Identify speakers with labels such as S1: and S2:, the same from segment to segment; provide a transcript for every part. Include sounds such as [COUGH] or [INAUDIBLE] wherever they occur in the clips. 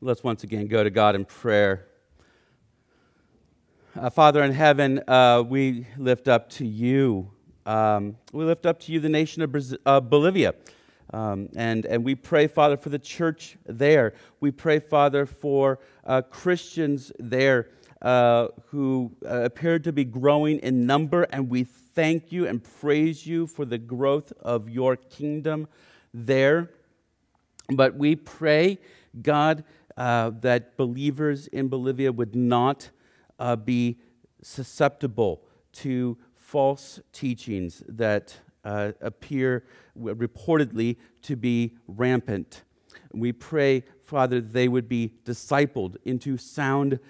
S1: Let's once again go to God in prayer. Uh, Father in heaven, uh, we lift up to you. Um, we lift up to you the nation of Brazil, uh, Bolivia. Um, and, and we pray, Father, for the church there. We pray, Father, for uh, Christians there uh, who uh, appear to be growing in number. And we thank you and praise you for the growth of your kingdom there. But we pray, God, uh, that believers in Bolivia would not uh, be susceptible to false teachings that uh, appear reportedly to be rampant. We pray, Father, that they would be discipled into sound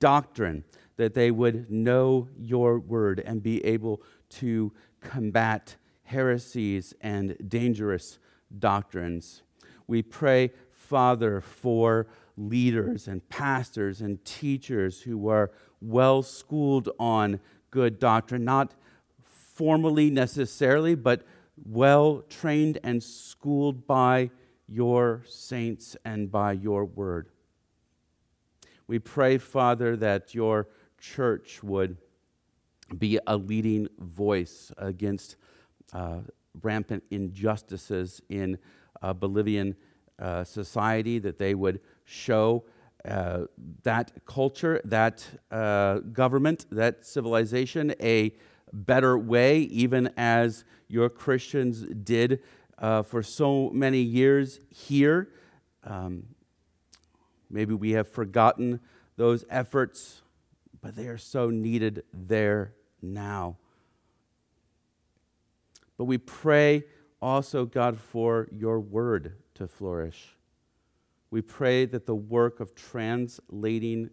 S1: doctrine, that they would know your word and be able to combat heresies and dangerous doctrines. We pray, Father, for leaders and pastors and teachers who are well schooled on good doctrine, not formally necessarily, but well trained and schooled by your saints and by your word. We pray, Father, that your church would be a leading voice against uh, rampant injustices in uh, Bolivian uh, society, that they would show uh, that culture, that uh, government, that civilization a better way, even as your Christians did uh, for so many years here. Um, maybe we have forgotten those efforts, but they are so needed there now. But we pray also, God, for your word to flourish. We pray that the work of translating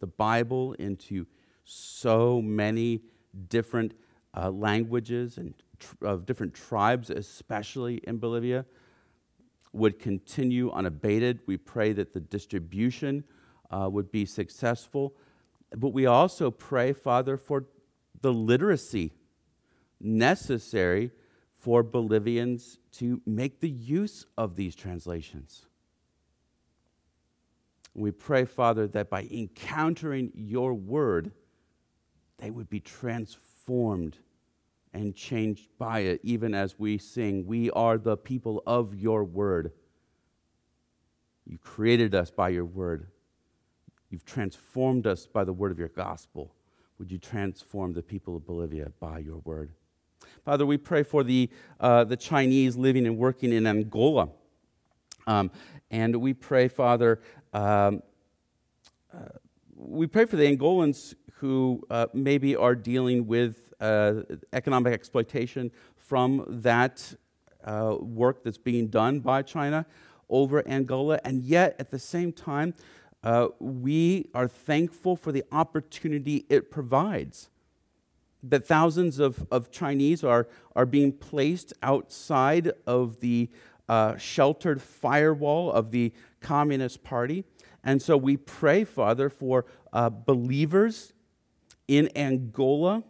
S1: the Bible into so many different uh, languages and tr- of different tribes, especially in Bolivia, would continue unabated. We pray that the distribution uh, would be successful. But we also pray, Father, for the literacy necessary for Bolivians to make the use of these translations. We pray, Father, that by encountering your word, they would be transformed and changed by it, even as we sing, We are the people of your word. You created us by your word. You've transformed us by the word of your gospel. Would you transform the people of Bolivia by your word? Father, we pray for the, uh, the Chinese living and working in Angola. Um, and we pray, Father, um, uh, we pray for the Angolans who uh, maybe are dealing with uh, economic exploitation from that uh, work that's being done by China over Angola. And yet, at the same time, uh, we are thankful for the opportunity it provides that thousands of, of Chinese are, are being placed outside of the uh, sheltered firewall of the Communist Party. And so we pray, Father, for uh, believers in Angola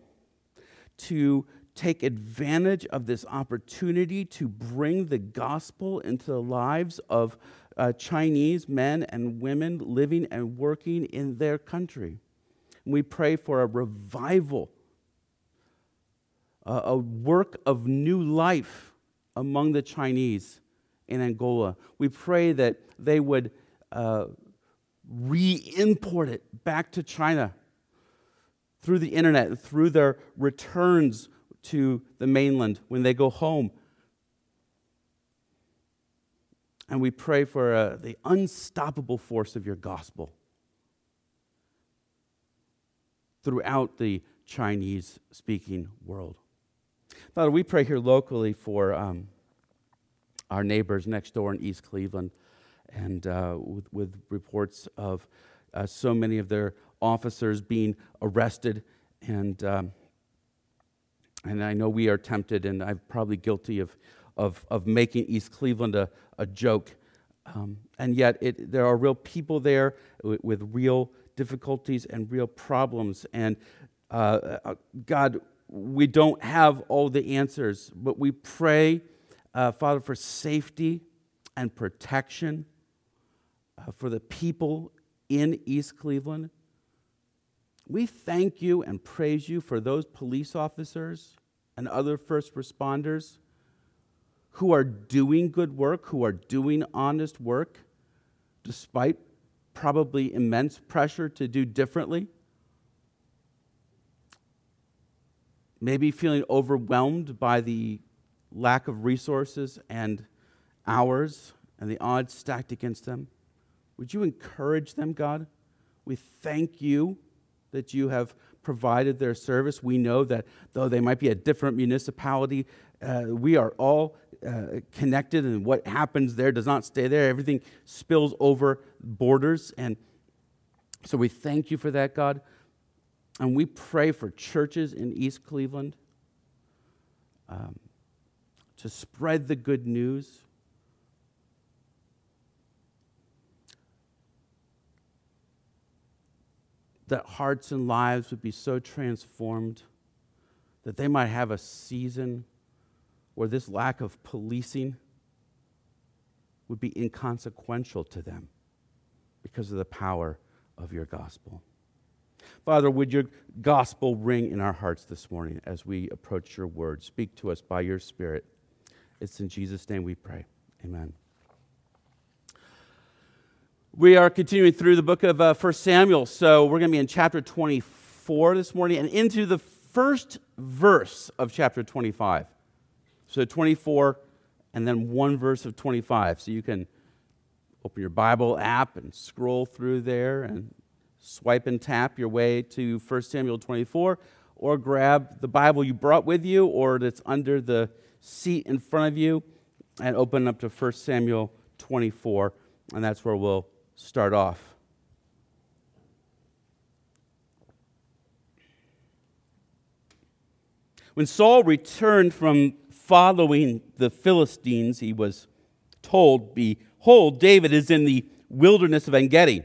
S1: to take advantage of this opportunity to bring the gospel into the lives of uh, Chinese men and women living and working in their country. We pray for a revival a work of new life among the Chinese in Angola. We pray that they would uh, re import it back to China through the internet, through their returns to the mainland when they go home. And we pray for uh, the unstoppable force of your gospel throughout the Chinese speaking world. Father, we pray here locally for um, our neighbors next door in East Cleveland and uh, with, with, reports of uh, so many of their officers being arrested. And, um, and I know we are tempted, and I'm probably guilty of, of, of making East Cleveland a, a joke. Um, and yet, it, there are real people there with, with real difficulties and real problems. And uh, uh God, we don't have all the answers, but we pray, uh, Father, for safety and protection uh, for the people in East Cleveland. We thank you and praise you for those police officers and other first responders who are doing good work, who are doing honest work, despite probably immense pressure to do differently. Maybe feeling overwhelmed by the lack of resources and hours and the odds stacked against them. Would you encourage them, God? We thank you that you have provided their service. We know that though they might be a different municipality, uh, we are all uh, connected, and what happens there does not stay there. Everything spills over borders. And so we thank you for that, God. And we pray for churches in East Cleveland um, to spread the good news. That hearts and lives would be so transformed that they might have a season where this lack of policing would be inconsequential to them because of the power of your gospel. Father, would your gospel ring in our hearts this morning as we approach your word? Speak to us by your Spirit. It's in Jesus' name we pray. Amen. We are continuing through the book of uh, 1 Samuel. So we're going to be in chapter 24 this morning and into the first verse of chapter 25. So 24 and then one verse of 25. So you can open your Bible app and scroll through there and swipe and tap your way to 1 Samuel 24 or grab the Bible you brought with you or that's under the seat in front of you and open up to 1 Samuel 24 and that's where we'll start off. When Saul returned from following the Philistines, he was told, Behold, David is in the wilderness of En Gedi.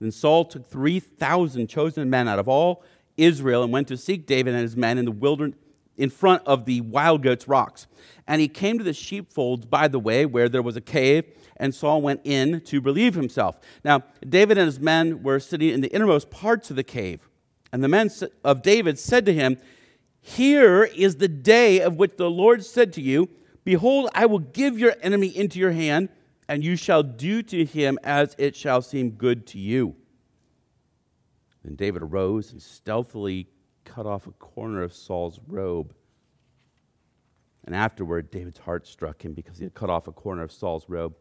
S1: Then Saul took 3,000 chosen men out of all Israel and went to seek David and his men in the wilderness in front of the wild goats rocks. And he came to the sheepfolds by the way where there was a cave, and Saul went in to relieve himself. Now, David and his men were sitting in the innermost parts of the cave. And the men of David said to him, Here is the day of which the Lord said to you, Behold, I will give your enemy into your hand, and you shall do to him as it shall seem good to you. Then David arose and stealthily cut off a corner of Saul's robe. And afterward, David's heart struck him because he had cut off a corner of Saul's robe.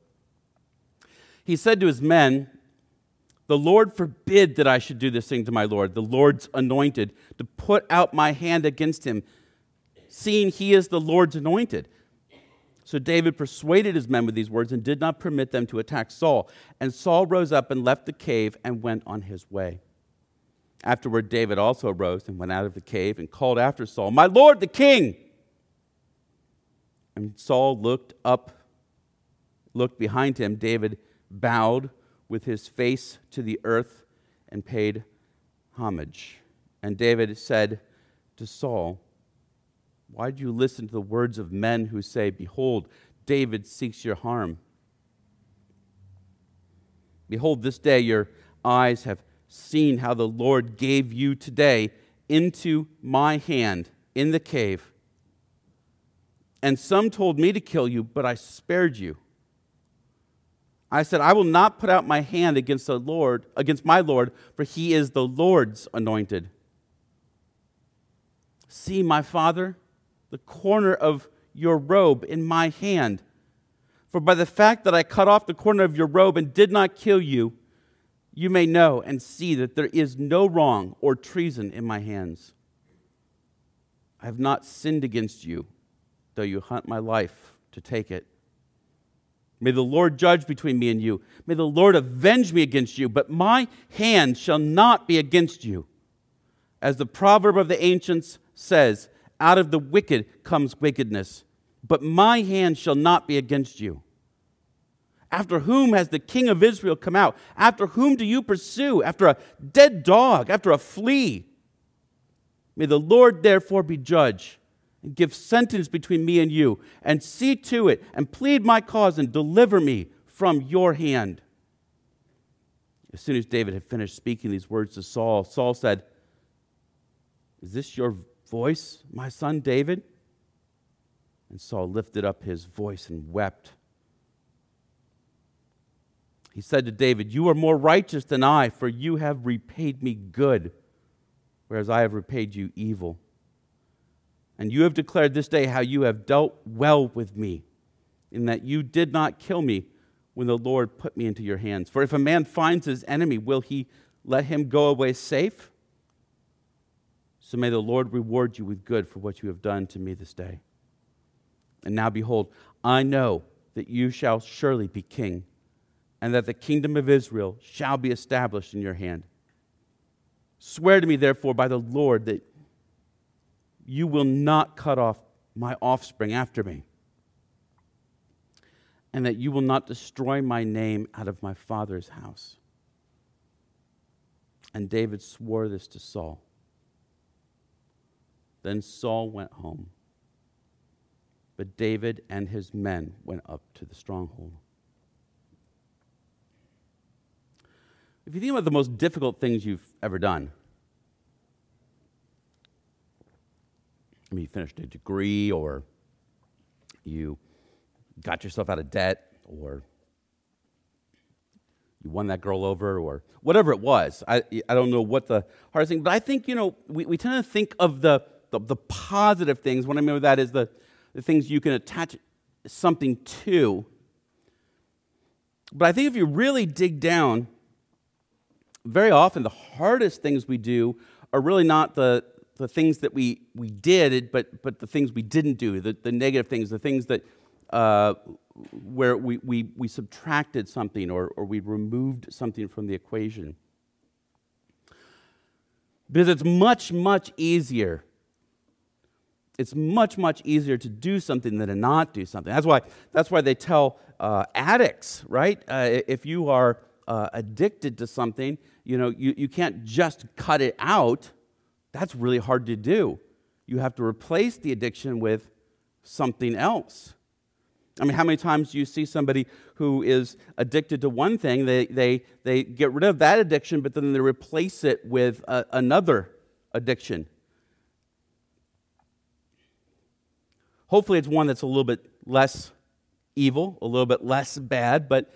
S1: He said to his men, the Lord forbid that I should do this thing to my Lord, the Lord's anointed, to put out my hand against him, seeing he is the Lord's anointed. So David persuaded his men with these words and did not permit them to attack Saul. And Saul rose up and left the cave and went on his way. Afterward, David also arose and went out of the cave and called after Saul, My Lord the king! And Saul looked up, looked behind him. David bowed with his face to the earth and paid homage. And David said to Saul, Why do you listen to the words of men who say, Behold, David seeks your harm? Behold, this day your eyes have seen how the Lord gave you today into my hand in the cave. And some told me to kill you, but I spared you. I said, I will not put out my hand against the Lord, against my Lord, for he is the Lord's anointed. See, my father, the corner of your robe in my hand. For by the fact that I cut off the corner of your robe and did not kill you, you may know and see that there is no wrong or treason in my hands. I have not sinned against you, though you hunt my life to take it. May the Lord judge between me and you. May the Lord avenge me against you, but my hand shall not be against you. As the proverb of the ancients says, out of the wicked comes wickedness, but my hand shall not be against you. After whom has the king of Israel come out? After whom do you pursue? After a dead dog, after a flea. May the Lord therefore be judge and give sentence between me and you, and see to it and plead my cause and deliver me from your hand. As soon as David had finished speaking these words to Saul, Saul said, Is this your voice, my son David? And Saul lifted up his voice and wept. He said to David, You are more righteous than I, for you have repaid me good, whereas I have repaid you evil. And you have declared this day how you have dealt well with me, in that you did not kill me when the Lord put me into your hands. For if a man finds his enemy, will he let him go away safe? So may the Lord reward you with good for what you have done to me this day. And now, behold, I know that you shall surely be king, and that the kingdom of Israel shall be established in your hand. Swear to me, therefore, by the Lord, that you will not cut off my offspring after me and that you will not destroy my name out of my father's house. And David swore this to Saul. Then Saul went home. But David and his men went up to the stronghold. If you think about the most difficult things you've ever done, I mean, you finished a degree or you got yourself out of debt or you won that girl over or whatever it was. I, I don't know what the hardest thing, but I think, you know, we, we tend to think of the, the, the positive things. What I mean by that is the, the things you can attach something to. But I think if you really dig down, very often the hardest things we do are really not the, the things that we, we did, but, but the things we didn't do, the, the negative things, the things that uh, where we, we, we subtracted something or, or we removed something from the equation. Because it's much, much easier. It's much, much easier to do something than to not do something. That's why, that's why they tell uh, addicts, right? Uh, if you are uh, addicted to something, you know, you, you can't just cut it out. That's really hard to do. You have to replace the addiction with something else. I mean, how many times do you see somebody who is addicted to one thing, they, they, they get rid of that addiction, but then they replace it with a, another addiction? Hopefully, it's one that's a little bit less evil, a little bit less bad, but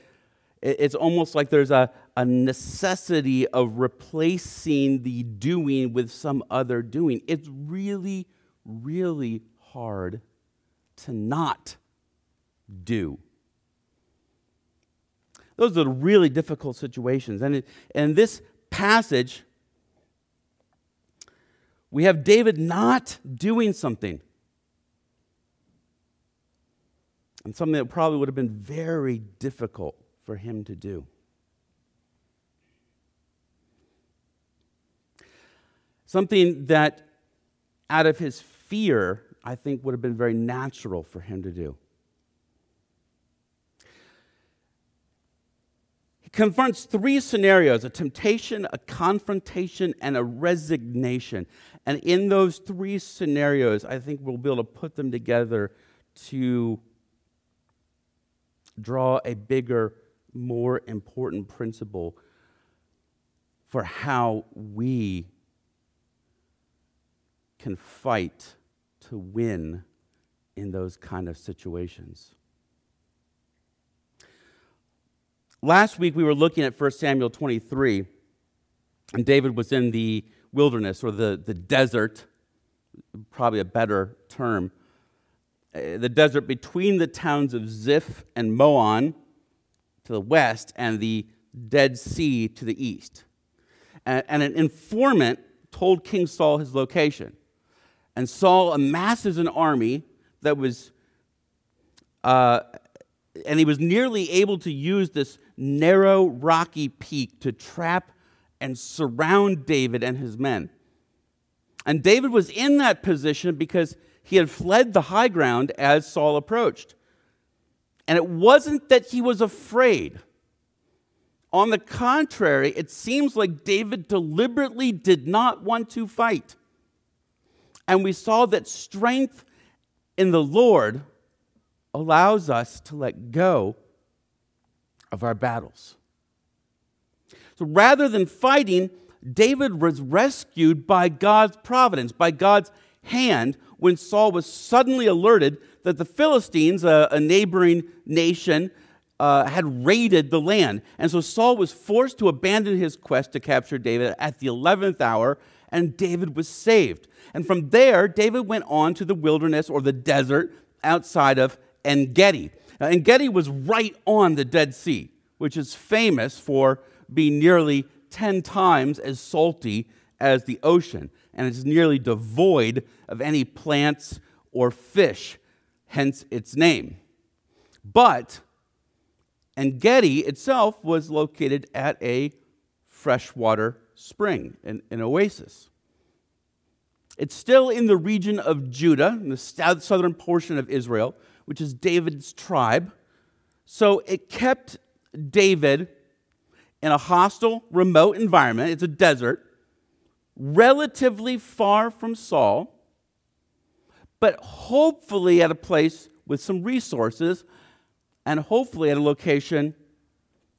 S1: it's almost like there's a, a necessity of replacing the doing with some other doing. It's really, really hard to not do. Those are really difficult situations. And in this passage, we have David not doing something. And something that probably would have been very difficult for him to do. Something that, out of his fear, I think would have been very natural for him to do. He confronts three scenarios a temptation, a confrontation, and a resignation. And in those three scenarios, I think we'll be able to put them together to draw a bigger, more important principle for how we can fight to win in those kind of situations. Last week we were looking at 1 Samuel 23, and David was in the wilderness or the, the desert, probably a better term, uh, the desert between the towns of Ziph and Maon to the west and the Dead Sea to the east. And, and an informant told King Saul his location. And Saul amasses an army that was uh, and he was nearly able to use this narrow, rocky peak to trap and surround David and his men. And David was in that position because he had fled the high ground as Saul approached. And it wasn't that he was afraid. On the contrary, it seems like David deliberately did not want to fight. And we saw that strength in the Lord allows us to let go of our battles. So rather than fighting, David was rescued by God's providence, by God's hand, when Saul was suddenly alerted that the Philistines, a, a neighboring nation, uh, had raided the land. And so Saul was forced to abandon his quest to capture David at the 11th hour, and David was saved. And from there, David went on to the wilderness or the desert outside of En Gedi. Now, En Gedi was right on the Dead Sea, which is famous for being nearly 10 times as salty as the ocean, and it's nearly devoid of any plants or fish, hence its name. But En Gedi itself was located at a freshwater spring, an, an oasis. It's still in the region of Judah, in the southern portion of Israel, which is David's tribe. So it kept David in a hostile, remote environment. It's a desert, relatively far from Saul, but hopefully at a place with some resources and hopefully at a location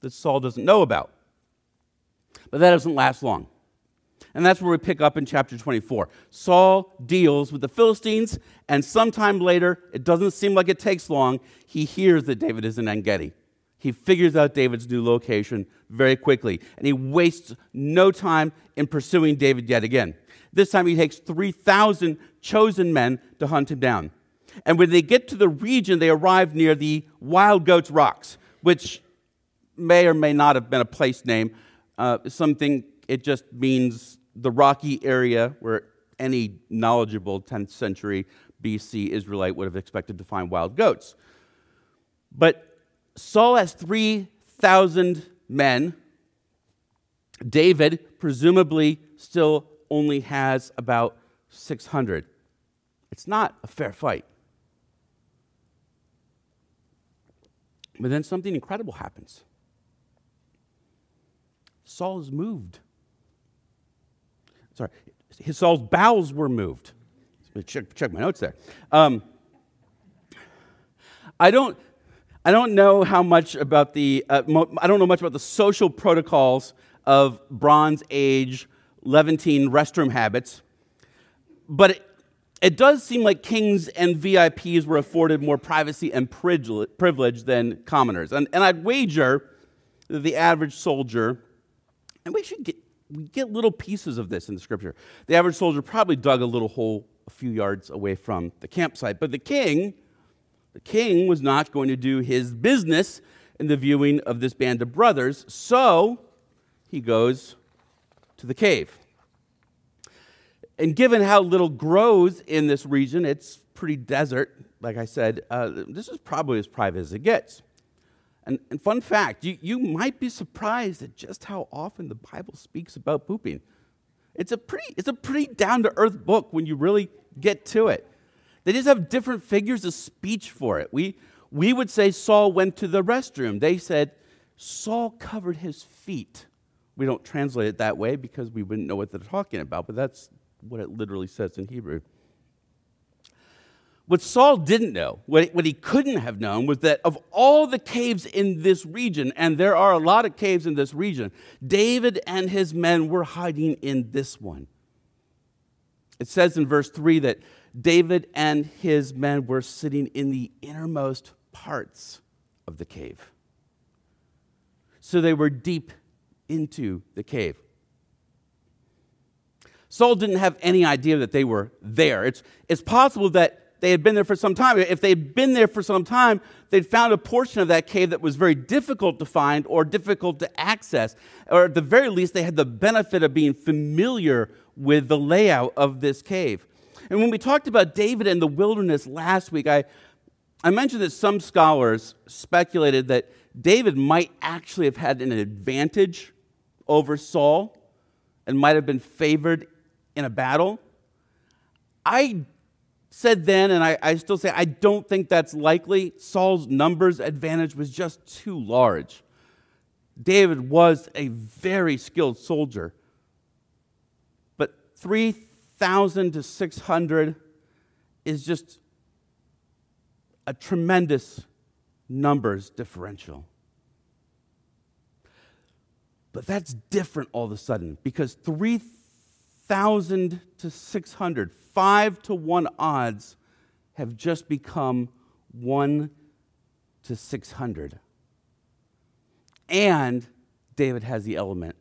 S1: that Saul doesn't know about. But that doesn't last long. And that's where we pick up in chapter 24. Saul deals with the Philistines, and sometime later, it doesn't seem like it takes long, he hears that David is in En Gedi. He figures out David's new location very quickly, and he wastes no time in pursuing David yet again. This time, he takes 3,000 chosen men to hunt him down. And when they get to the region, they arrive near the Wild Goats Rocks, which may or may not have been a place name. Uh, something, it just means the rocky area where any knowledgeable 10th century BC Israelite would have expected to find wild goats. But Saul has 3,000 men. David, presumably, still only has about 600. It's not a fair fight. But then something incredible happens. Saul is moved. Sorry, his Saul's bowels were moved. Check, check my notes there. Um, I don't. I don't know how much about the. Uh, mo- I don't know much about the social protocols of Bronze Age Levantine restroom habits, but it, it does seem like kings and VIPs were afforded more privacy and privilege than commoners. And, and I'd wager that the average soldier, and we should get, we get little pieces of this in the scripture. The average soldier probably dug a little hole a few yards away from the campsite. But the king, the king was not going to do his business in the viewing of this band of brothers, so he goes to the cave. And given how little grows in this region, it's pretty desert. Like I said, uh, this is probably as private as it gets. And, and fun fact you, you might be surprised at just how often the Bible speaks about pooping. It's a pretty, it's a pretty down to earth book when you really get to it. They just have different figures of speech for it. We, we would say Saul went to the restroom. They said Saul covered his feet. We don't translate it that way because we wouldn't know what they're talking about, but that's what it literally says in Hebrew. What Saul didn't know, what, what he couldn't have known, was that of all the caves in this region, and there are a lot of caves in this region, David and his men were hiding in this one. It says in verse 3 that David and his men were sitting in the innermost parts of the cave. So they were deep into the cave. Saul didn't have any idea that they were there. It's, it's possible that they had been there for some time. If they'd been there for some time, they'd found a portion of that cave that was very difficult to find or difficult to access. Or at the very least, they had the benefit of being familiar with the layout of this cave. And when we talked about David in the wilderness last week, I, I mentioned that some scholars speculated that David might actually have had an advantage over Saul and might have been favored in a battle. I said then, and I, I, still say, I don't think that's likely. Saul's numbers advantage was just too large. David was a very skilled soldier. But 3,000 to 600 is just a tremendous numbers differential. But that's different all of a sudden because 3,000 to 600, five to one odds, have just become one to 600. And David has the element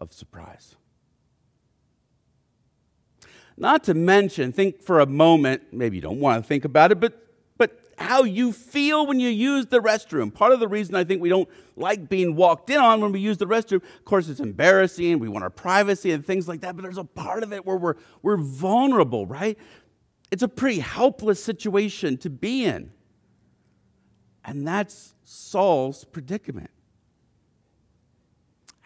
S1: of surprise. Not to mention, think for a moment, maybe you don't want to think about it, but how you feel when you use the restroom. Part of the reason I think we don't like being walked in on when we use the restroom, of course, it's embarrassing, we want our privacy and things like that, but there's a part of it where we're, we're vulnerable, right? It's a pretty helpless situation to be in. And that's Saul's predicament.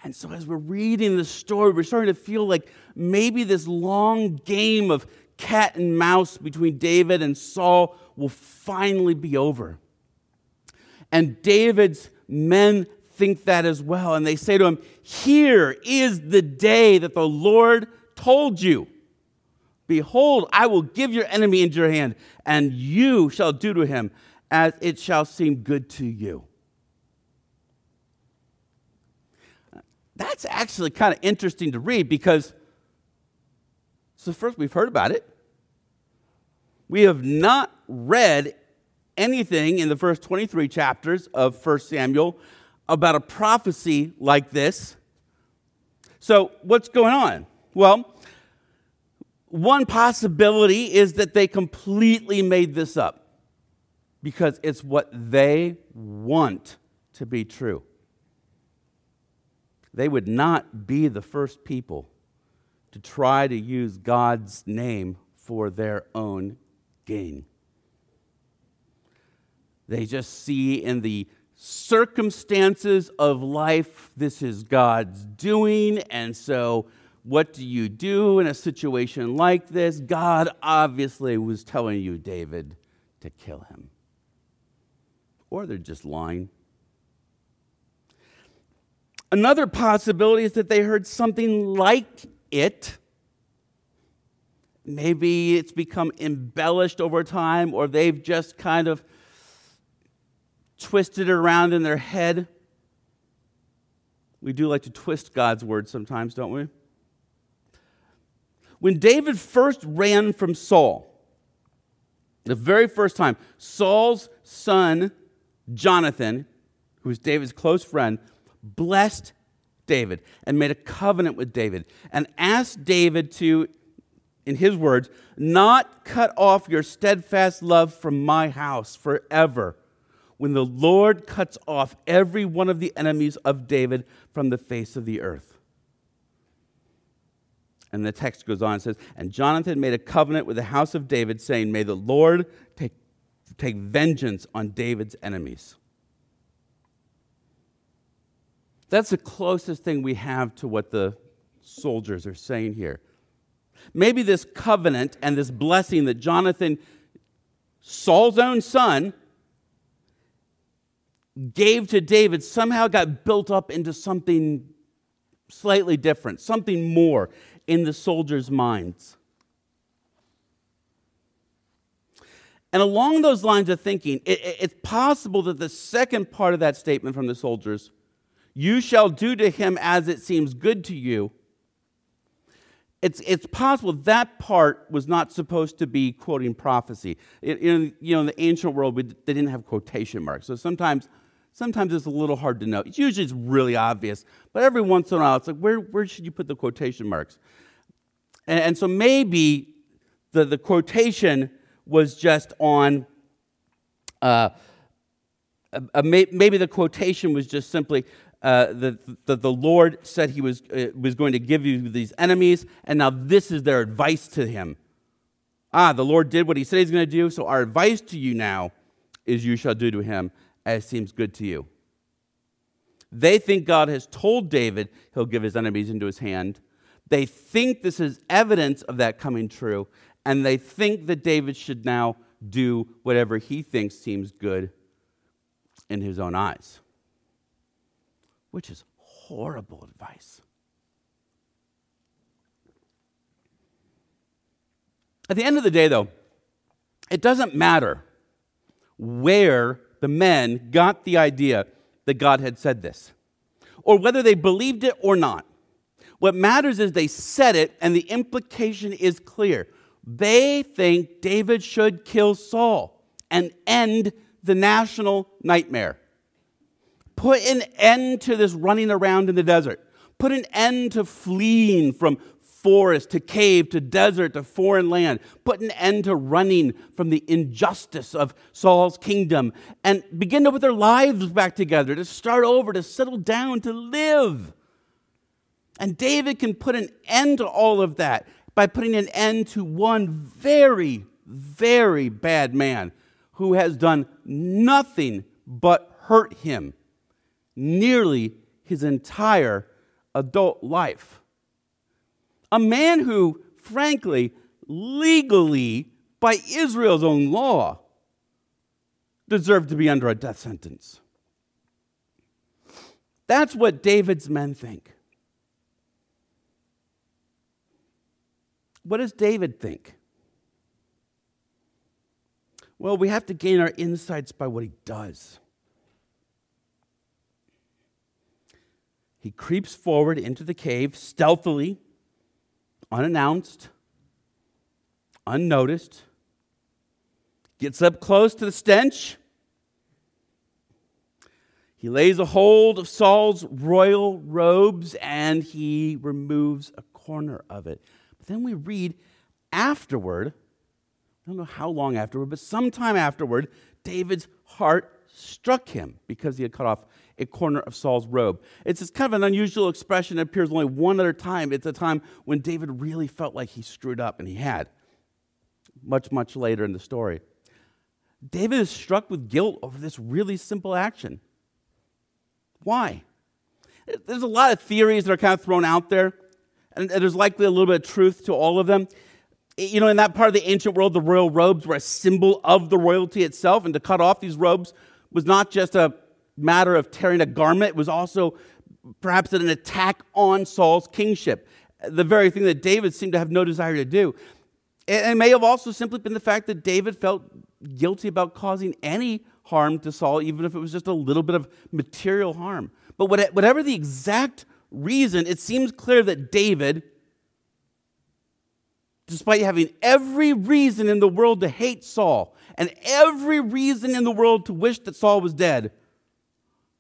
S1: And so, as we're reading the story, we're starting to feel like maybe this long game of cat and mouse between David and Saul will finally be over. And David's men think that as well. And they say to him, Here is the day that the Lord told you. Behold, I will give your enemy into your hand, and you shall do to him as it shall seem good to you. that's actually kind of interesting to read because so first we've heard about it. We have not read anything in the first 23 chapters of 1 Samuel about a prophecy like this. So, what's going on? Well, one possibility is that they completely made this up because it's what they want to be true they would not be the first people to try to use God's name for their own gain. They just see in the circumstances of life, this is God's doing, and so what do you do in a situation like this? God obviously was telling you, David, to kill him. Or they're just lying. Another possibility is that they heard something like it. Maybe it's become embellished over time, or they've just kind of twisted it around in their head. We do like to twist God's word sometimes, don't we? When David first ran from Saul, the very first time, Saul's son, Jonathan, who was David's close friend, blessed David and made a covenant with David and asked David to, in his words, not cut off your steadfast love from my house forever when the Lord cuts off every one of the enemies of David from the face of the earth. And the text goes on and says, And Jonathan made a covenant with the house of David, saying, May the Lord take, take vengeance on David's enemies. That's the closest thing we have to what the soldiers are saying here. Maybe this covenant and this blessing that Jonathan, Saul's own son, gave to David somehow got built up into something slightly different, something more in the soldiers' minds. And along those lines of thinking, it, it's possible that the second part of that statement from the soldiers you shall do to him as it seems good to you. It's, it's possible that part was not supposed to be quoting prophecy. in, you know, in the ancient world, we, they didn't have quotation marks. So sometimes, sometimes it's a little hard to know. It's usually it's really obvious, but every once in a while, it's like, where, where should you put the quotation marks? And, and so maybe the, the quotation was just on, uh, uh, maybe the quotation was just simply, uh, that, the Lord said he was, uh, was going to give you these enemies, and now this is their advice to him. Ah, the Lord did what he said he's going to do, so our advice to you now is you shall do to him as seems good to you. They think God has told David he'll give his enemies into his hand. They think this is evidence of that coming true, and they think that David should now do whatever he thinks seems good in his own eyes which is horrible advice. At the end of the day, though, it doesn't matter where the men got the idea that God had said this. or whether they believed it or not. What matters is they said it, and the implication is clear. They think David should kill Saul and end the national nightmare. Put an end to this running around in the desert. Put an end to fleeing from forest to cave to desert to foreign land. Put an end to running from the injustice of Saul's kingdom and begin to put their lives back together, to start over, to settle down, to live. And David can put an end to all of that by putting an end to one very, very bad man who has done nothing but hurt him nearly his entire adult life. A man who, frankly, legally, by Israel's own law, deserved to be under a death sentence. That's what David's men think. What does David think? Well, we have to gain our insights by what he does. He creeps forward into the cave stealthily, unannounced, unnoticed, gets up close to the stench. He lays a hold of Saul's royal robes and he removes a corner of it. But then we read afterward, I don't know how long afterward, but sometime afterward, David's heart struck him because he had cut off a corner of Saul's robe. It's kind of an unusual expression. It appears only one other time. It's a time when David really felt like he screwed up, and he had, much, much later in the story. David is struck with guilt over this really simple action. Why? There's a lot of theories that are kind of thrown out there, and there's likely a little bit of truth to all of them. You know, in that part of the ancient world, the royal robes were a symbol of the royalty itself, and to cut off these robes was not just a matter of tearing a garment, was also perhaps an attack on Saul's kingship, the very thing that David seemed to have no desire to do. It may have also simply been the fact that David felt guilty about causing any harm to Saul, even if it was just a little bit of material harm. But whatever the exact reason, it seems clear that David, despite having every reason in the world to hate Saul and every reason in the world to wish that Saul was dead,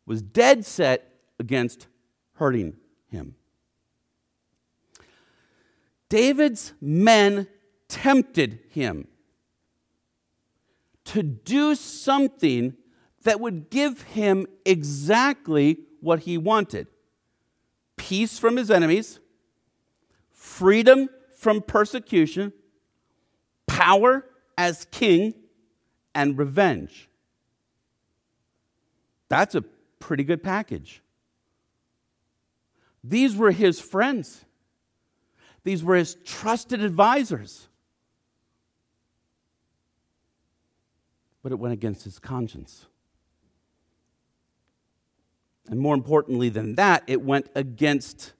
S1: was dead set against hurting him. David's men tempted him to do something that would give him exactly what he wanted peace from his enemies, freedom from persecution, power as king, and revenge. That's a pretty good package. These were his friends, these were his trusted advisors. But it went against his conscience. And more importantly than that, it went against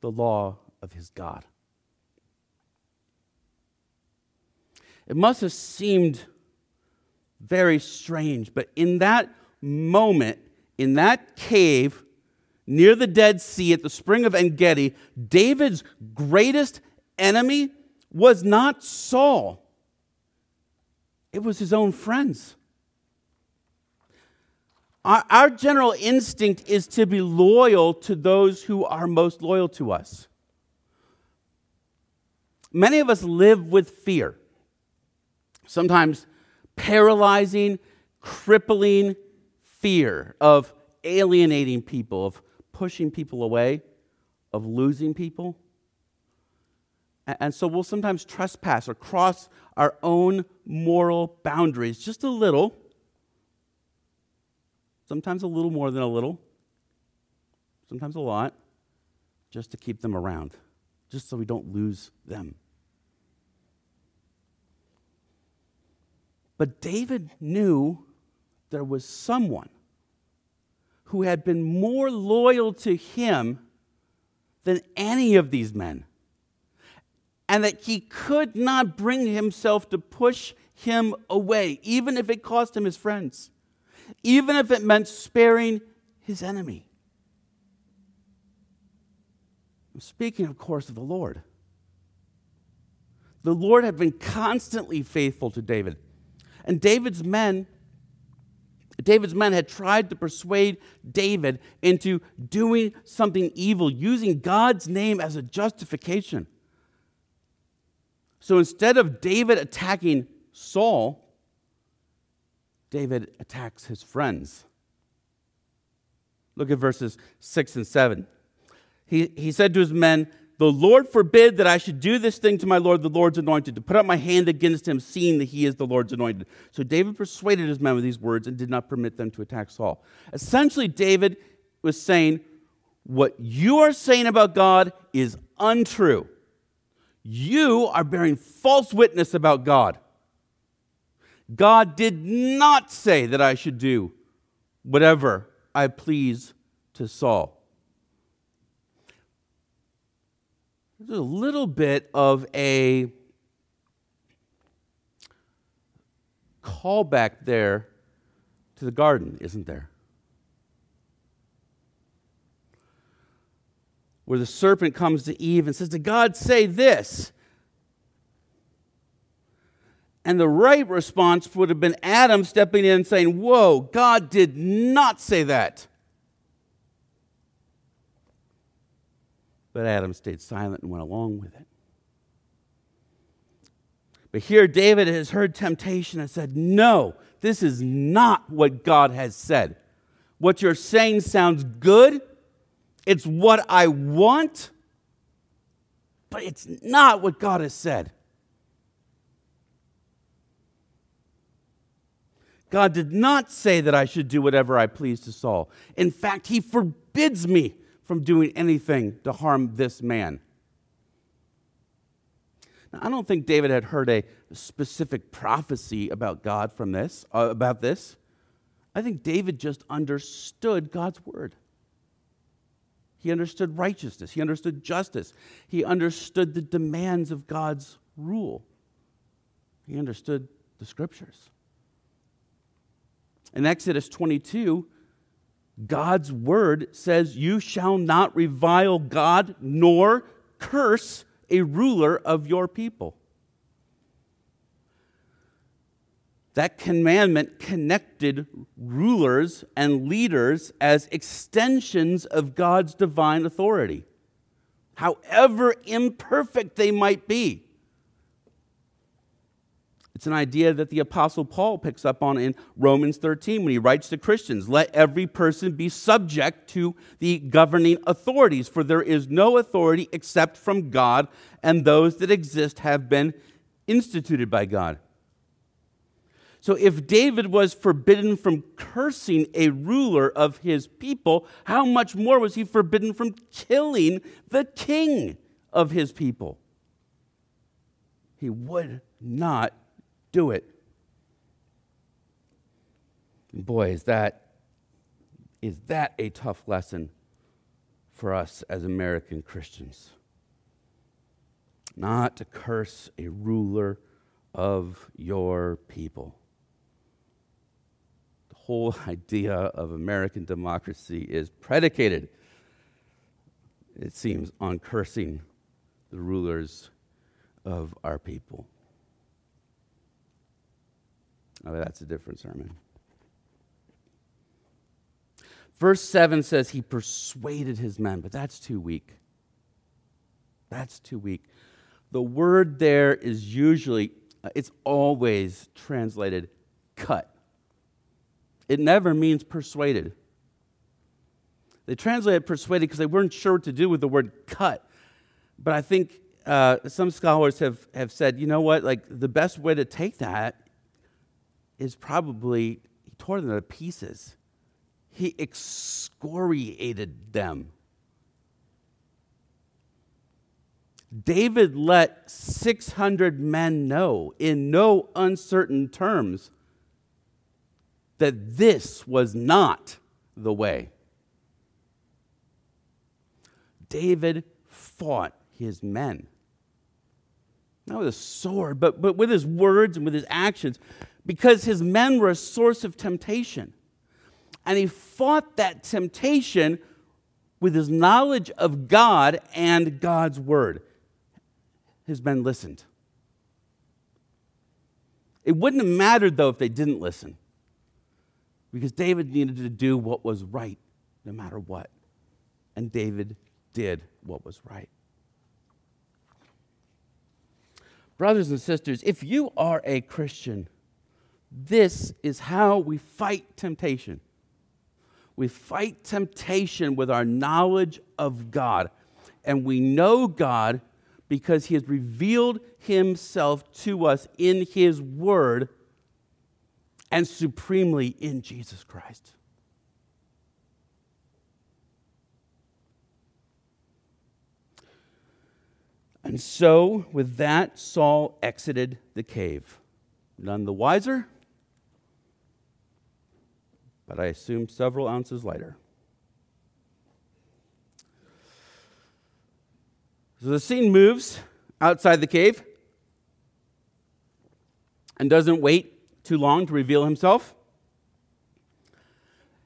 S1: the law of his God. It must have seemed very strange, but in that moment, in that cave near the Dead Sea at the spring of En Gedi, David's greatest enemy was not Saul, it was his own friends. Our, our, general instinct is to be loyal to those who are most loyal to us. Many of us live with fear, sometimes paralyzing, crippling fear of alienating people, of pushing people away, of losing people. And so we'll sometimes trespass or cross our own moral boundaries just a little, sometimes a little more than a little, sometimes a lot, just to keep them around, just so we don't lose them. But David knew there was someone who had been more loyal to him than any of these men, and that he could not bring himself to push him away, even if it cost him his friends, even if it meant sparing his enemy. I'm speaking, of course, of the Lord. The Lord had been constantly faithful to David. And David's men David's men had tried to persuade David into doing something evil, using God's name as a justification. So instead of David attacking Saul, David attacks his friends. Look at verses 6 and 7. He, he said to his men, the Lord forbid that I should do this thing to my Lord, the Lord's anointed, to put up my hand against him, seeing that he is the Lord's anointed. So David persuaded his men with these words and did not permit them to attack Saul. Essentially, David was saying, What you are saying about God is untrue. You are bearing false witness about God. God did not say that I should do whatever I please to Saul. There's a little bit of a callback there to the garden, isn't there? Where the serpent comes to Eve and says, Did God say this? And the right response would have been Adam stepping in and saying, Whoa, God did not say that. But Adam stayed silent and went along with it. But here, David has heard temptation and said, No, this is not what God has said. What you're saying sounds good. It's what I want, but it's not what God has said. God did not say that I should do whatever I please to Saul. In fact, he forbids me from doing anything to harm this man. Now, I don't think David had heard a specific prophecy about God from this, uh, about this. I think David just understood God's word. He understood righteousness. He understood justice. He understood the demands of God's rule. He understood the scriptures. In Exodus 22, God's word says, You shall not revile God nor curse a ruler of your people. That commandment connected rulers and leaders as extensions of God's divine authority, however imperfect they might be. It's an idea that the Apostle Paul picks up on in Romans 13 when he writes to Christians Let every person be subject to the governing authorities, for there is no authority except from God, and those that exist have been instituted by God. So, if David was forbidden from cursing a ruler of his people, how much more was he forbidden from killing the king of his people? He would not do it. And boy, is that is that a tough lesson for us as American Christians. Not to curse a ruler of your people. The whole [LAUGHS] idea of American democracy is predicated, it seems, on cursing the rulers of our people. Oh, that's a different sermon. Verse 7 says he persuaded his men, but that's too weak. That's too weak. The word there is usually, uh, it's always translated cut. It never means persuaded. They translated persuaded because they weren't sure what to do with the word cut. But I think uh, some scholars have, have said, you know what, like the best way to take that is probably, he tore them to pieces. He excoriated them. David let 600 men know in no uncertain terms that this was not the way. David fought his men. Not with a sword, but, but with his words and with his actions because his men were a source of temptation. And he fought that temptation with his knowledge of God and God's word. His men listened. It wouldn't have mattered, though, if they didn't listen, because David needed to do what was right no matter what. And David did what was right. Brothers and sisters, if you are a Christian, this is how we fight temptation. We fight temptation with our knowledge of God. And we know God because He has revealed Himself to us in His Word and supremely in Jesus Christ. And so, with that, Saul exited the cave. None the wiser, but I assume several ounces lighter. So the scene moves outside the cave and doesn't wait too long to reveal himself.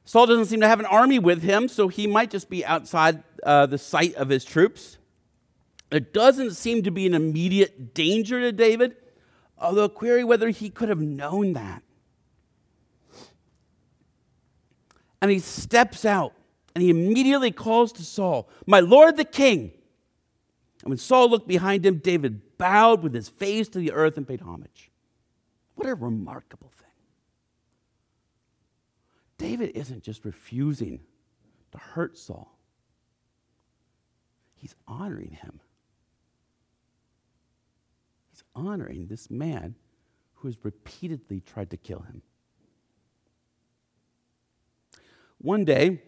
S1: Saul doesn't seem to have an army with him, so he might just be outside uh, the sight of his troops. There doesn't seem to be an immediate danger to David, although query whether he could have known that. And he steps out and he immediately calls to Saul, My Lord the king. And when Saul looked behind him, David bowed with his face to the earth and paid homage. What a remarkable thing. David isn't just refusing to hurt Saul, he's honoring him. Honoring this man who has repeatedly tried to kill him. One day,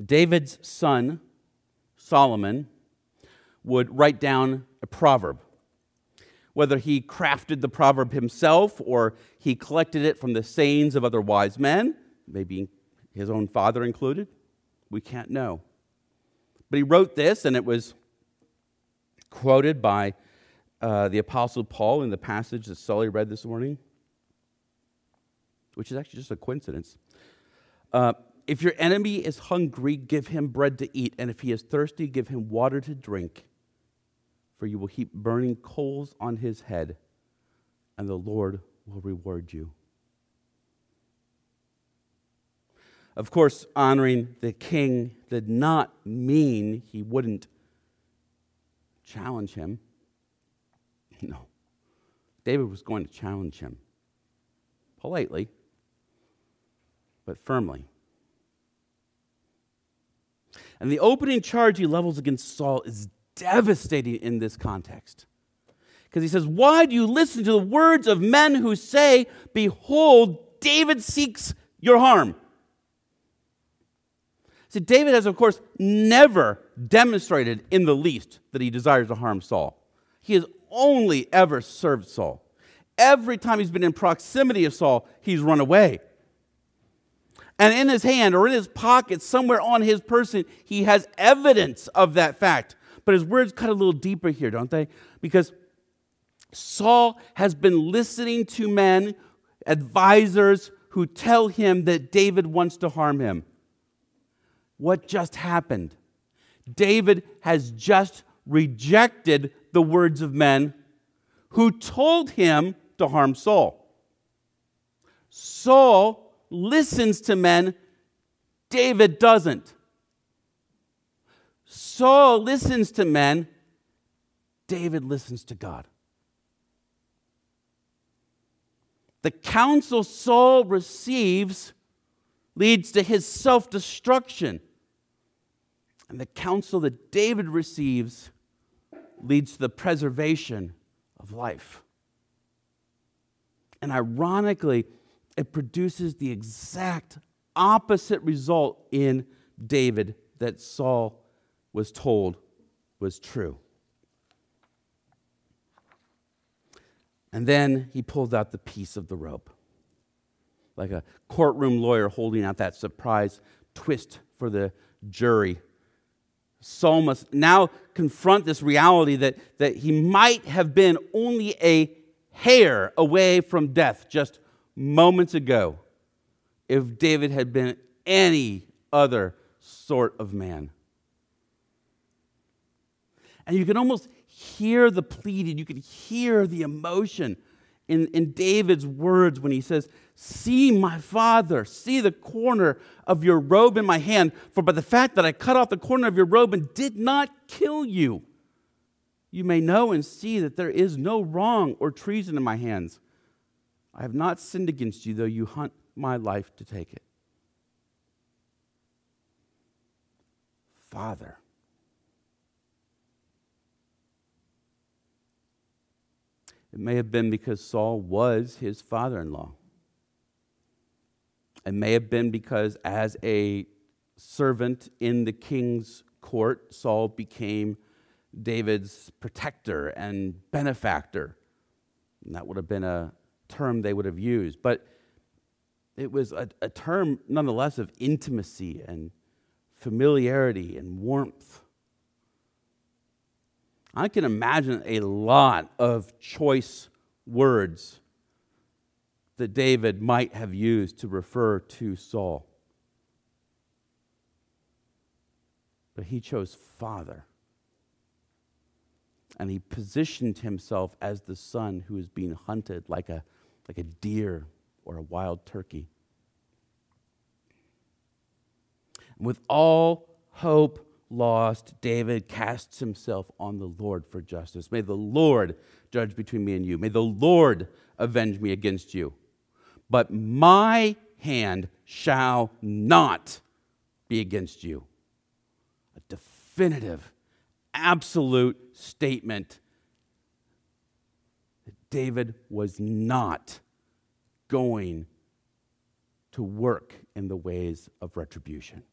S1: David's son, Solomon, would write down a proverb. Whether he crafted the proverb himself or he collected it from the sayings of other wise men, maybe his own father included, we can't know. But he wrote this, and it was quoted by uh, the Apostle Paul in the passage that Sully read this morning, which is actually just a coincidence. Uh, if your enemy is hungry, give him bread to eat, and if he is thirsty, give him water to drink. For you will heap burning coals on his head, and the Lord will reward you. Of course, honoring the king did not mean he wouldn't challenge him. [LAUGHS] No. David was going to challenge him politely, but firmly. And the opening charge he levels against Saul is devastating in this context. Because he says, Why do you listen to the words of men who say, Behold, David seeks your harm? See, David has, of course, never demonstrated in the least that he desires to harm Saul. He has only ever served Saul. Every time he's been in proximity of Saul, he's run away. And in his hand or in his pocket, somewhere on his person, he has evidence of that fact. But his words cut a little deeper here, don't they? Because Saul has been listening to men, advisors, who tell him that David wants to harm him. What just happened? David has just rejected the words of men who told him to harm Saul. Saul listens to men, David doesn't. Saul listens to men, David listens to God. The counsel Saul receives leads to his self destruction. And the counsel that David receives leads to the preservation of life. And ironically, it produces the exact opposite result in David that Saul was told was true. And then he pulled out the piece of the rope, like a courtroom lawyer holding out that surprise twist for the jury. Saul must now confront this reality that, that he might have been only a hair away from death just moments ago if David had been any other sort of man. And you can almost hear the pleading, you can hear the emotion in, in David's words when he says, See my father, see the corner of your robe in my hand, for by the fact that I cut off the corner of your robe and did not kill you, you may know and see that there is no wrong or treason in my hands. I have not sinned against you, though you hunt my life to take it. Father. It may have been because Saul was his father in law. It may have been because, as a servant in the king's court, Saul became David's protector and benefactor. And that would have been a term they would have used. But it was a, a term, nonetheless, of intimacy and familiarity and warmth. I can imagine a lot of choice words that David might have used to refer to Saul. But he chose father. And he positioned himself as the son who is being hunted like a, like a deer or a wild turkey. With all hope lost, David casts himself on the Lord for justice. May the Lord judge between me and you. May the Lord avenge me against you. But my hand shall not be against you. A definitive, absolute statement that David was not going to work in the ways of retribution.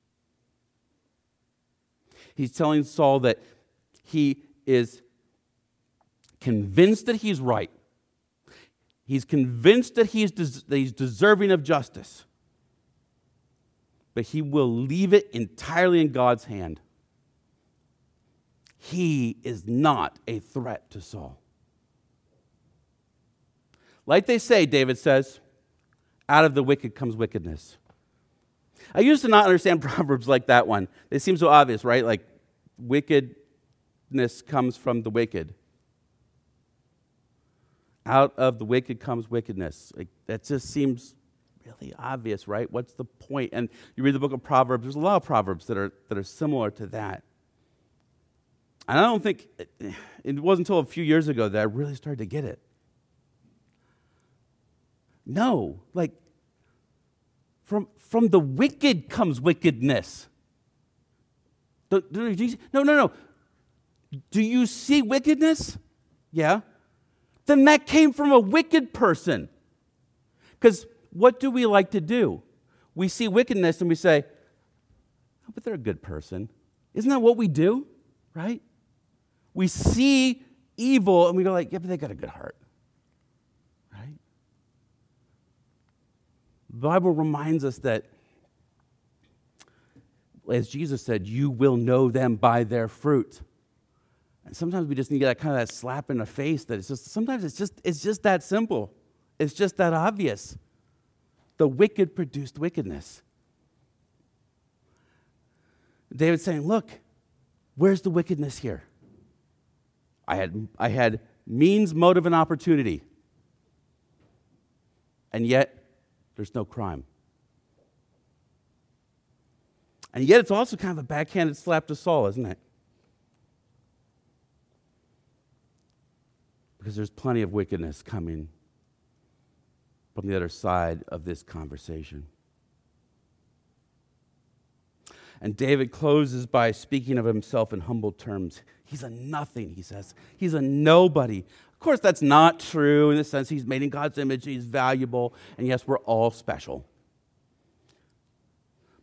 S1: He's telling Saul that he is convinced that he's right. He's convinced that he's, des- that he's deserving of justice. But he will leave it entirely in God's hand. He is not a threat to Saul. Like they say, David says, out of the wicked comes wickedness. I used to not understand [LAUGHS] proverbs like that one. They seem so obvious, right? Like wickedness comes from the wicked. Out of the wicked comes wickedness. Like that just seems really obvious, right? What's the point? And you read the book of Proverbs, there's a lot of proverbs that are that are similar to that. And I don't think it wasn't until a few years ago that I really started to get it. No, like from, from the wicked comes wickedness. No, no, no. Do you see wickedness? Yeah. Then that came from a wicked person. Because what do we like to do? We see wickedness and we say, oh, but they're a good person. Isn't that what we do? Right? We see evil and we go like, yeah, but they got a good heart. Right? The Bible reminds us that, as Jesus said, you will know them by their fruit. And sometimes we just need that kind of that slap in the face that it's just, sometimes it's just, it's just that simple. It's just that obvious. The wicked produced wickedness. David's saying, Look, where's the wickedness here? I had, I had means, motive, and opportunity. And yet, there's no crime. And yet, it's also kind of a backhanded slap to Saul, isn't it? Because there's plenty of wickedness coming from the other side of this conversation. And David closes by speaking of himself in humble terms. He's a nothing, he says. He's a nobody. Of course, that's not true in the sense he's made in God's image, he's valuable, and yes, we're all special.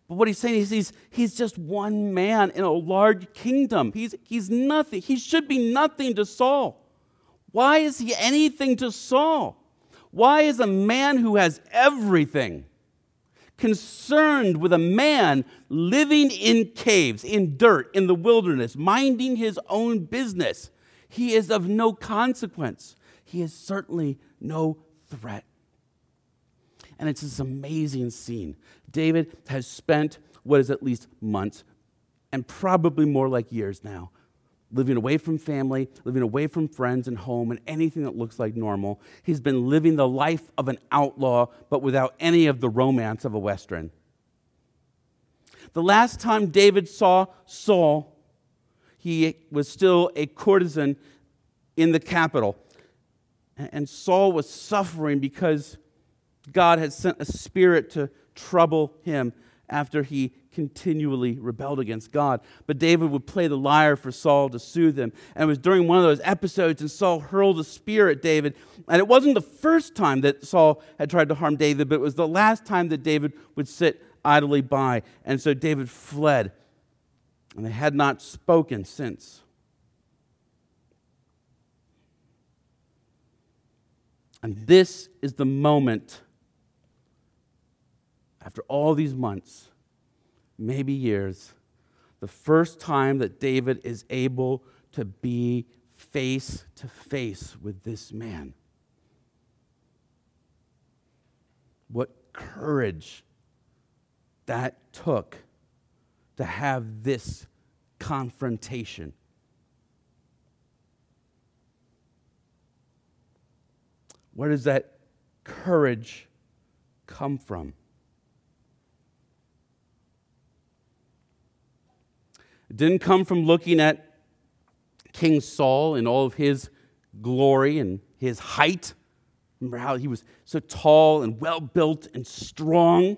S1: But what he's saying is he's, he's just one man in a large kingdom. He's, he's nothing. He should be nothing to Saul. Why is he anything to Saul? Why is a man who has everything concerned with a man living in caves, in dirt, in the wilderness, minding his own business? He is of no consequence. He is certainly no threat. And it's this amazing scene. David has spent what is at least months and probably more like years now. Living away from family, living away from friends and home and anything that looks like normal. He's been living the life of an outlaw, but without any of the romance of a Western. The last time David saw Saul, he was still a courtesan in the capital. And Saul was suffering because God had sent a spirit to trouble him after he continually rebelled against God. But David would play the lyre for Saul to soothe him. And it was during one of those episodes, and Saul hurled a spear at David. And it wasn't the first time that Saul had tried to harm David, but it was the last time that David would sit idly by. And so David fled, and they had not spoken since. And this is the moment, after all these months, maybe years, the first time that David is able to be face to face with this man. What courage that took to have this confrontation. Where does that courage come from? It didn't come from looking at King Saul in all of his glory and his height. Remember how he was so tall and well built and strong?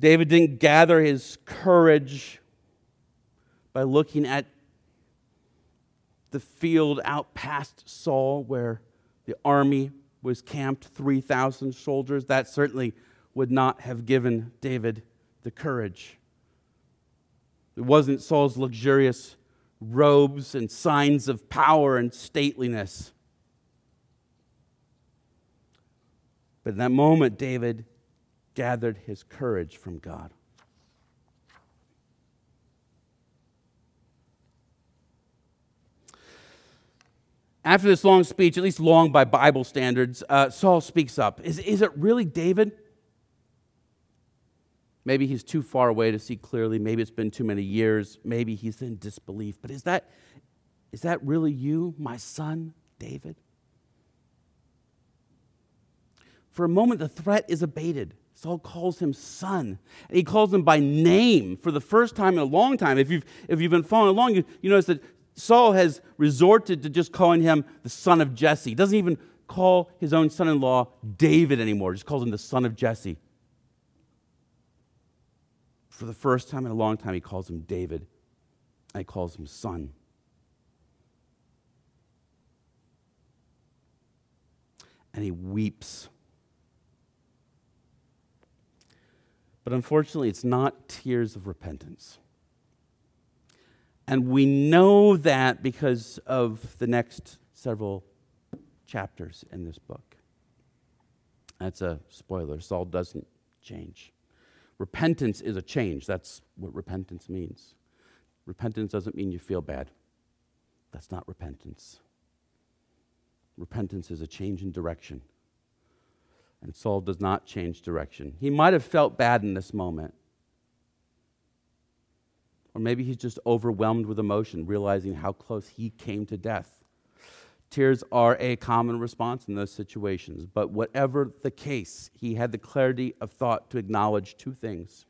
S1: David didn't gather his courage by looking at the field out past Saul where the army was camped 3,000 soldiers. That certainly would not have given David the courage. It wasn't Saul's luxurious robes and signs of power and stateliness. But in that moment, David gathered his courage from God. After this long speech, at least long by Bible standards, uh, Saul speaks up. Is, is it really David? Maybe he's too far away to see clearly. Maybe it's been too many years. Maybe he's in disbelief. But is that, is that really you, my son, David? For a moment, the threat is abated. Saul calls him son. And he calls him by name for the first time in a long time. If you've, if you've been following along, you, you notice that Saul has resorted to just calling him the son of Jesse. He doesn't even call his own son in law David anymore, he just calls him the son of Jesse. For the first time in a long time, he calls him David, and he calls him son. And he weeps But unfortunately, it's not tears of repentance. And we know that because of the next several chapters in this book. That's a spoiler. Saul doesn't change. Repentance is a change. That's what repentance means. Repentance doesn't mean you feel bad. That's not repentance. Repentance is a change in direction. And Saul does not change direction. He might have felt bad in this moment. Or maybe he's just overwhelmed with emotion, realizing how close he came to death. Tears are a common response in those situations. But whatever the case, he had the clarity of thought to acknowledge two things.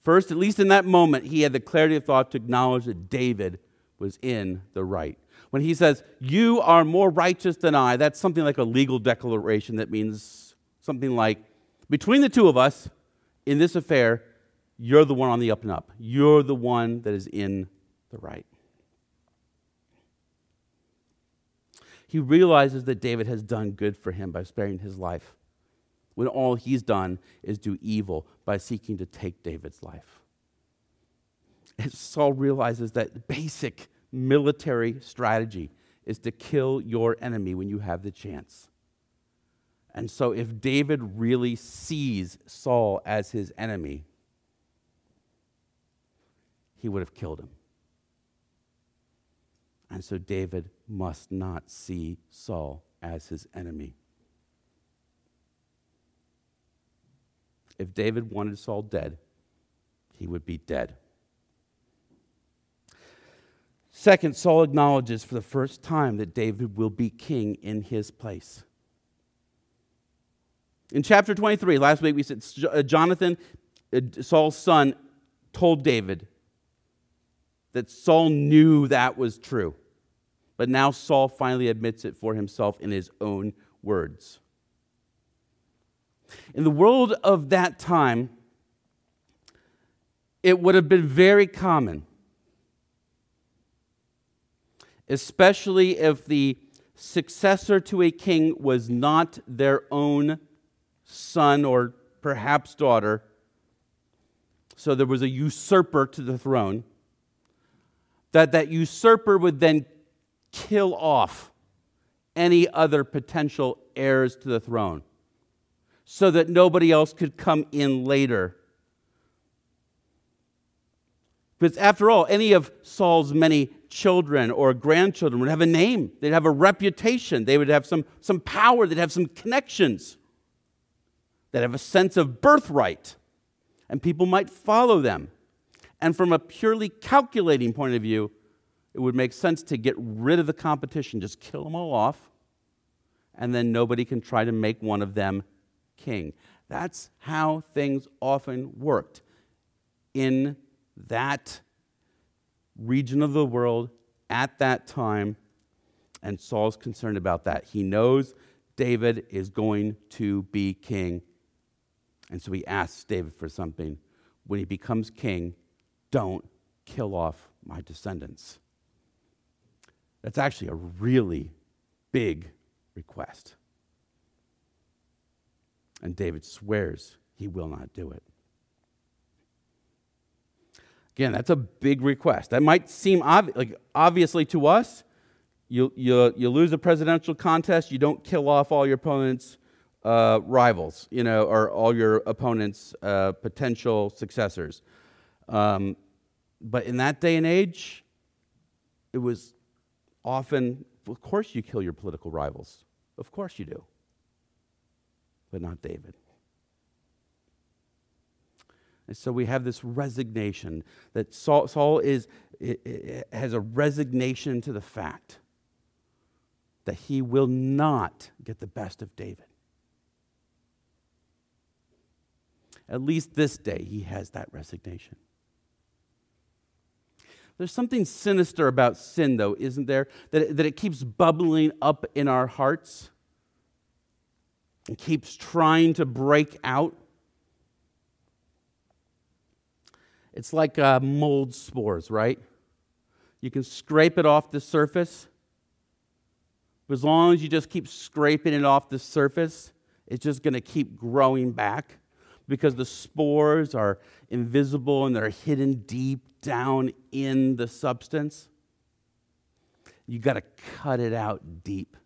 S1: First, at least in that moment, he had the clarity of thought to acknowledge that David was in the right when he says, You are more righteous than I, that's something like a legal declaration that means something like, Between the two of us in this affair, you're the one on the up and up. You're the one that is in the right. He realizes that David has done good for him by sparing his life, when all he's done is do evil by seeking to take David's life. And Saul realizes that basic military strategy is to kill your enemy when you have the chance. And so, if David really sees Saul as his enemy, he would have killed him. And so, David must not see Saul as his enemy. If David wanted Saul dead, he would be dead. Second, Saul acknowledges for the first time that David will be king in his place. In chapter 23, last week we said uh, Jonathan, uh, Saul's son, told David that Saul knew that was true. But now Saul finally admits it for himself in his own words. In the world of that time, it would have been very common, especially if the successor to a king was not their own son or perhaps daughter. So there was a usurper to the throne. That that usurper would then kill off any other potential heirs to the throne so that nobody else could come in later. Because after all, any of Saul's many children or grandchildren would have a name, they'd have a reputation, they would have some, some power, they'd have some connections that have a sense of birthright, and people might follow them. And from a purely calculating point of view, it would make sense to get rid of the competition, just kill them all off, and then nobody can try to make one of them king. That's how things often worked in that region of the world at that time. And Saul's concerned about that. He knows David is going to be king. And so he asks David for something. When he becomes king, don't kill off my descendants. That's actually a really big request. And David swears he will not do it. Again, that's a big request. That might seem like obviously to us. You, you, you lose a presidential contest, you don't kill off all your opponents' uh, rivals, you know, or all your opponents' uh, potential successors. Um, but in that day and age, it was often, of course, you kill your political rivals. Of course you do. But not David. And so we have this resignation that Saul, Saul is, has a resignation to the fact that he will not get the best of David. At least this day, he has that resignation. There's something sinister about sin, though, isn't there? That it, that it keeps bubbling up in our hearts and keeps trying to break out. It's like uh, mold spores, right? You can scrape it off the surface. But as long as you just keep scraping it off the surface, it's just going to keep growing back because the spores are invisible and they're hidden deep down in the substance. You got to cut it out deep.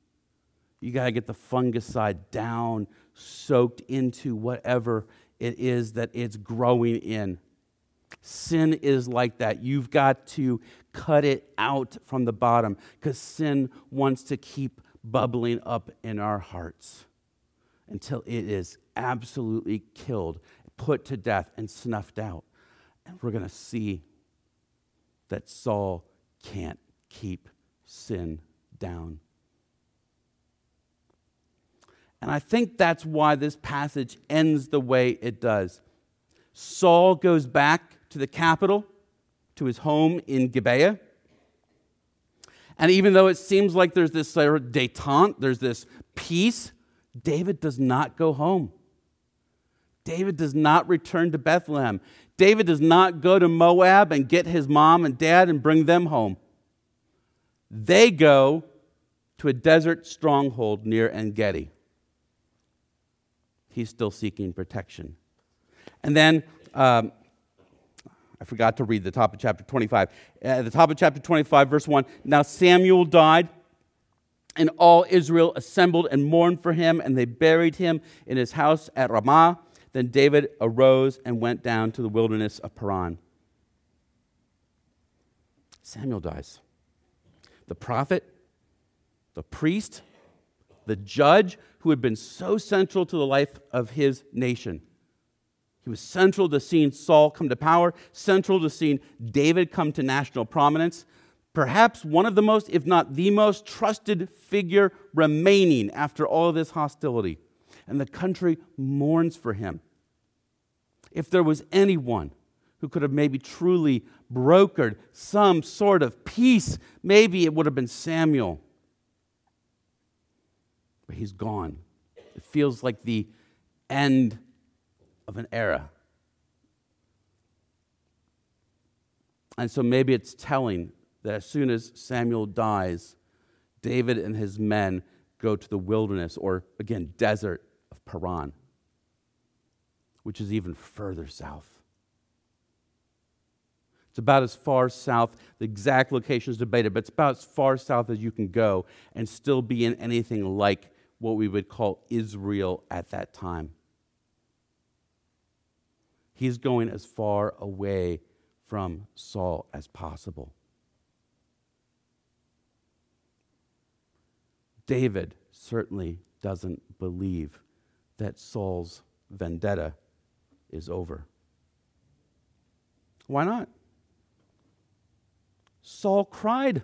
S1: You got to get the fungicide down, soaked into whatever it is that it's growing in. Sin is like that. You've got to cut it out from the bottom because sin wants to keep bubbling up in our hearts until it is absolutely killed, put to death, and snuffed out. And we're going to see that Saul can't keep sin down. And I think that's why this passage ends the way it does. Saul goes back to the capital, to his home in Gibeah. And even though it seems like there's this sort of detente, there's this peace, David does not go home. David does not return to Bethlehem. David does not go to Moab and get his mom and dad and bring them home. They go to a desert stronghold near En Gedi. He's still seeking protection. And then um, I forgot to read the top of chapter 25. At the top of chapter 25, verse 1 Now Samuel died, and all Israel assembled and mourned for him, and they buried him in his house at Ramah. Then David arose and went down to the wilderness of Paran. Samuel dies. The prophet, the priest, the judge who had been so central to the life of his nation He was central to seeing Saul come to power, central to seeing David come to national prominence. Perhaps one of the most, if not the most, trusted figure remaining after all of this hostility. And the country mourns for him. If there was anyone who could have maybe truly brokered some sort of peace, maybe it would have been Samuel. But he's gone. It feels like the end of an era. And so maybe it's telling that as soon as Samuel dies, David and his men go to the wilderness, or again, desert of Paran, which is even further south. It's about as far south, the exact location is debated, but it's about as far south as you can go and still be in anything like what we would call Israel at that time. He's going as far away from Saul as possible. David certainly doesn't believe that Saul's vendetta is over. Why not? Saul cried.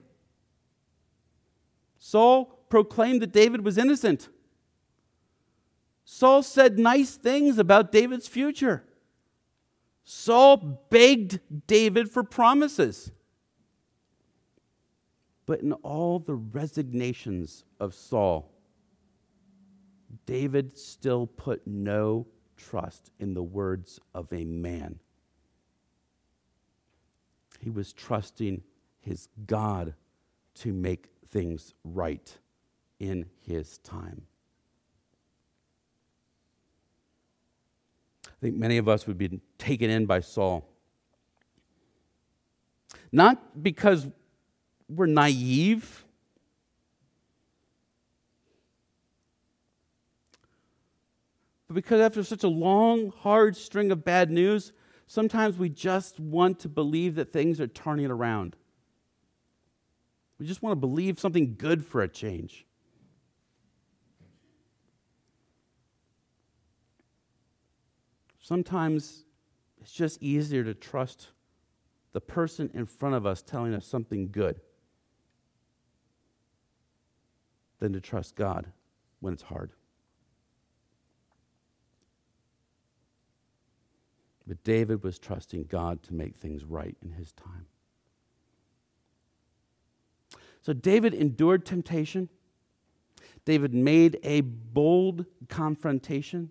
S1: Saul proclaimed that David was innocent. Saul said nice things about David's future. Saul begged David for promises. But in all the resignations of Saul, David still put no trust in the words of a man. He was trusting his God to make things right in his time. I think many of us would be taken in by Saul. Not because we're naive, but because after such a long, hard string of bad news, sometimes we just want to believe that things are turning around. We just want to believe something good for a change. Sometimes it's just easier to trust the person in front of us telling us something good than to trust God when it's hard. But David was trusting God to make things right in his time. So David endured temptation. David made a bold confrontation.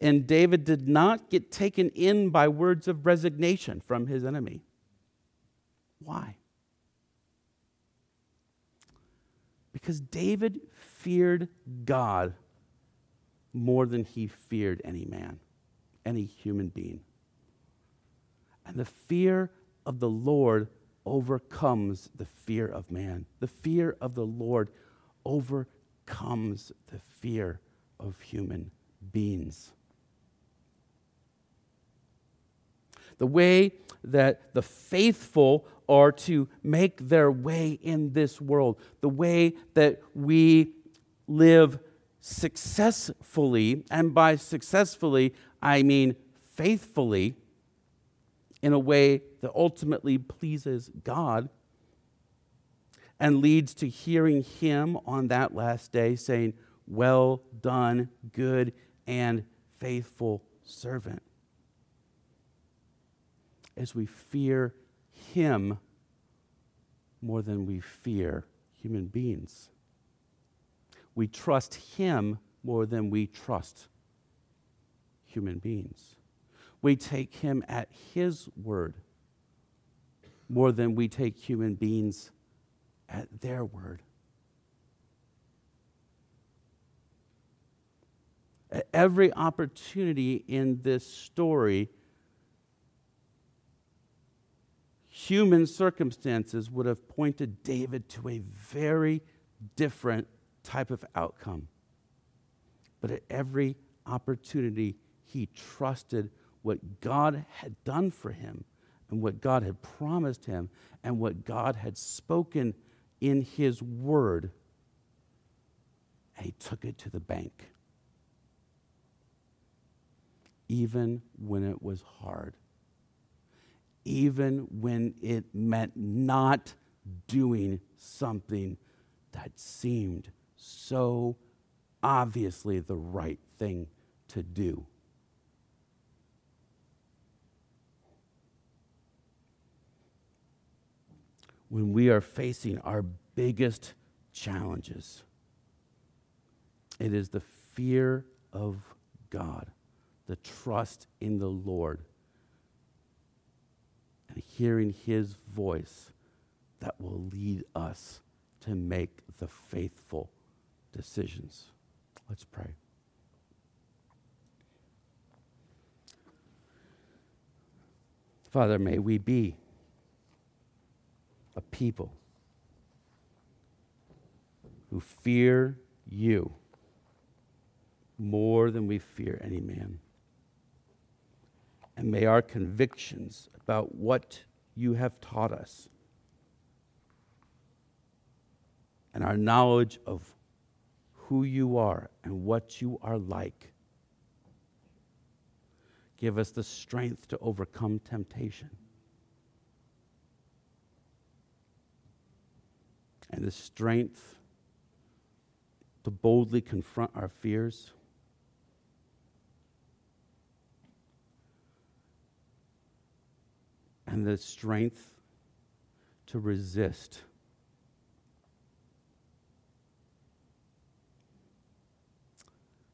S1: And David did not get taken in by words of resignation from his enemy. Why? Because David feared God more than he feared any man, any human being. And the fear of the Lord overcomes the fear of man. The fear of the Lord overcomes the fear of human beings. The way that the faithful are to make their way in this world, the way that we live successfully, and by successfully, I mean faithfully in a way that ultimately pleases God and leads to hearing Him on that last day saying, Well done, good and faithful servant. As we fear Him more than we fear human beings, we trust Him more than we trust human beings we take him at his word more than we take human beings at their word. At every opportunity in this story, human circumstances would have pointed David to a very different type of outcome. But at every opportunity, he trusted what God had done for him and what God had promised him and what God had spoken in his word. And he took it to the bank. even when it was hard, even when it meant not doing something that seemed so obviously the right thing to do. When we are facing our biggest challenges, it is the fear of God, the trust in the Lord, and hearing His voice that will lead us to make the faithful decisions. Let's pray. Father, may we be a people who fear you more than we fear any man. And may our convictions about what you have taught us and our knowledge of who you are and what you are like give us the strength to overcome temptation and the strength to boldly confront our fears. And the strength to resist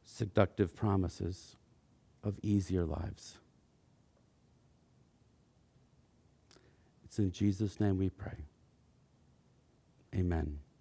S1: seductive promises of easier lives. It's in Jesus' name we pray. Amen.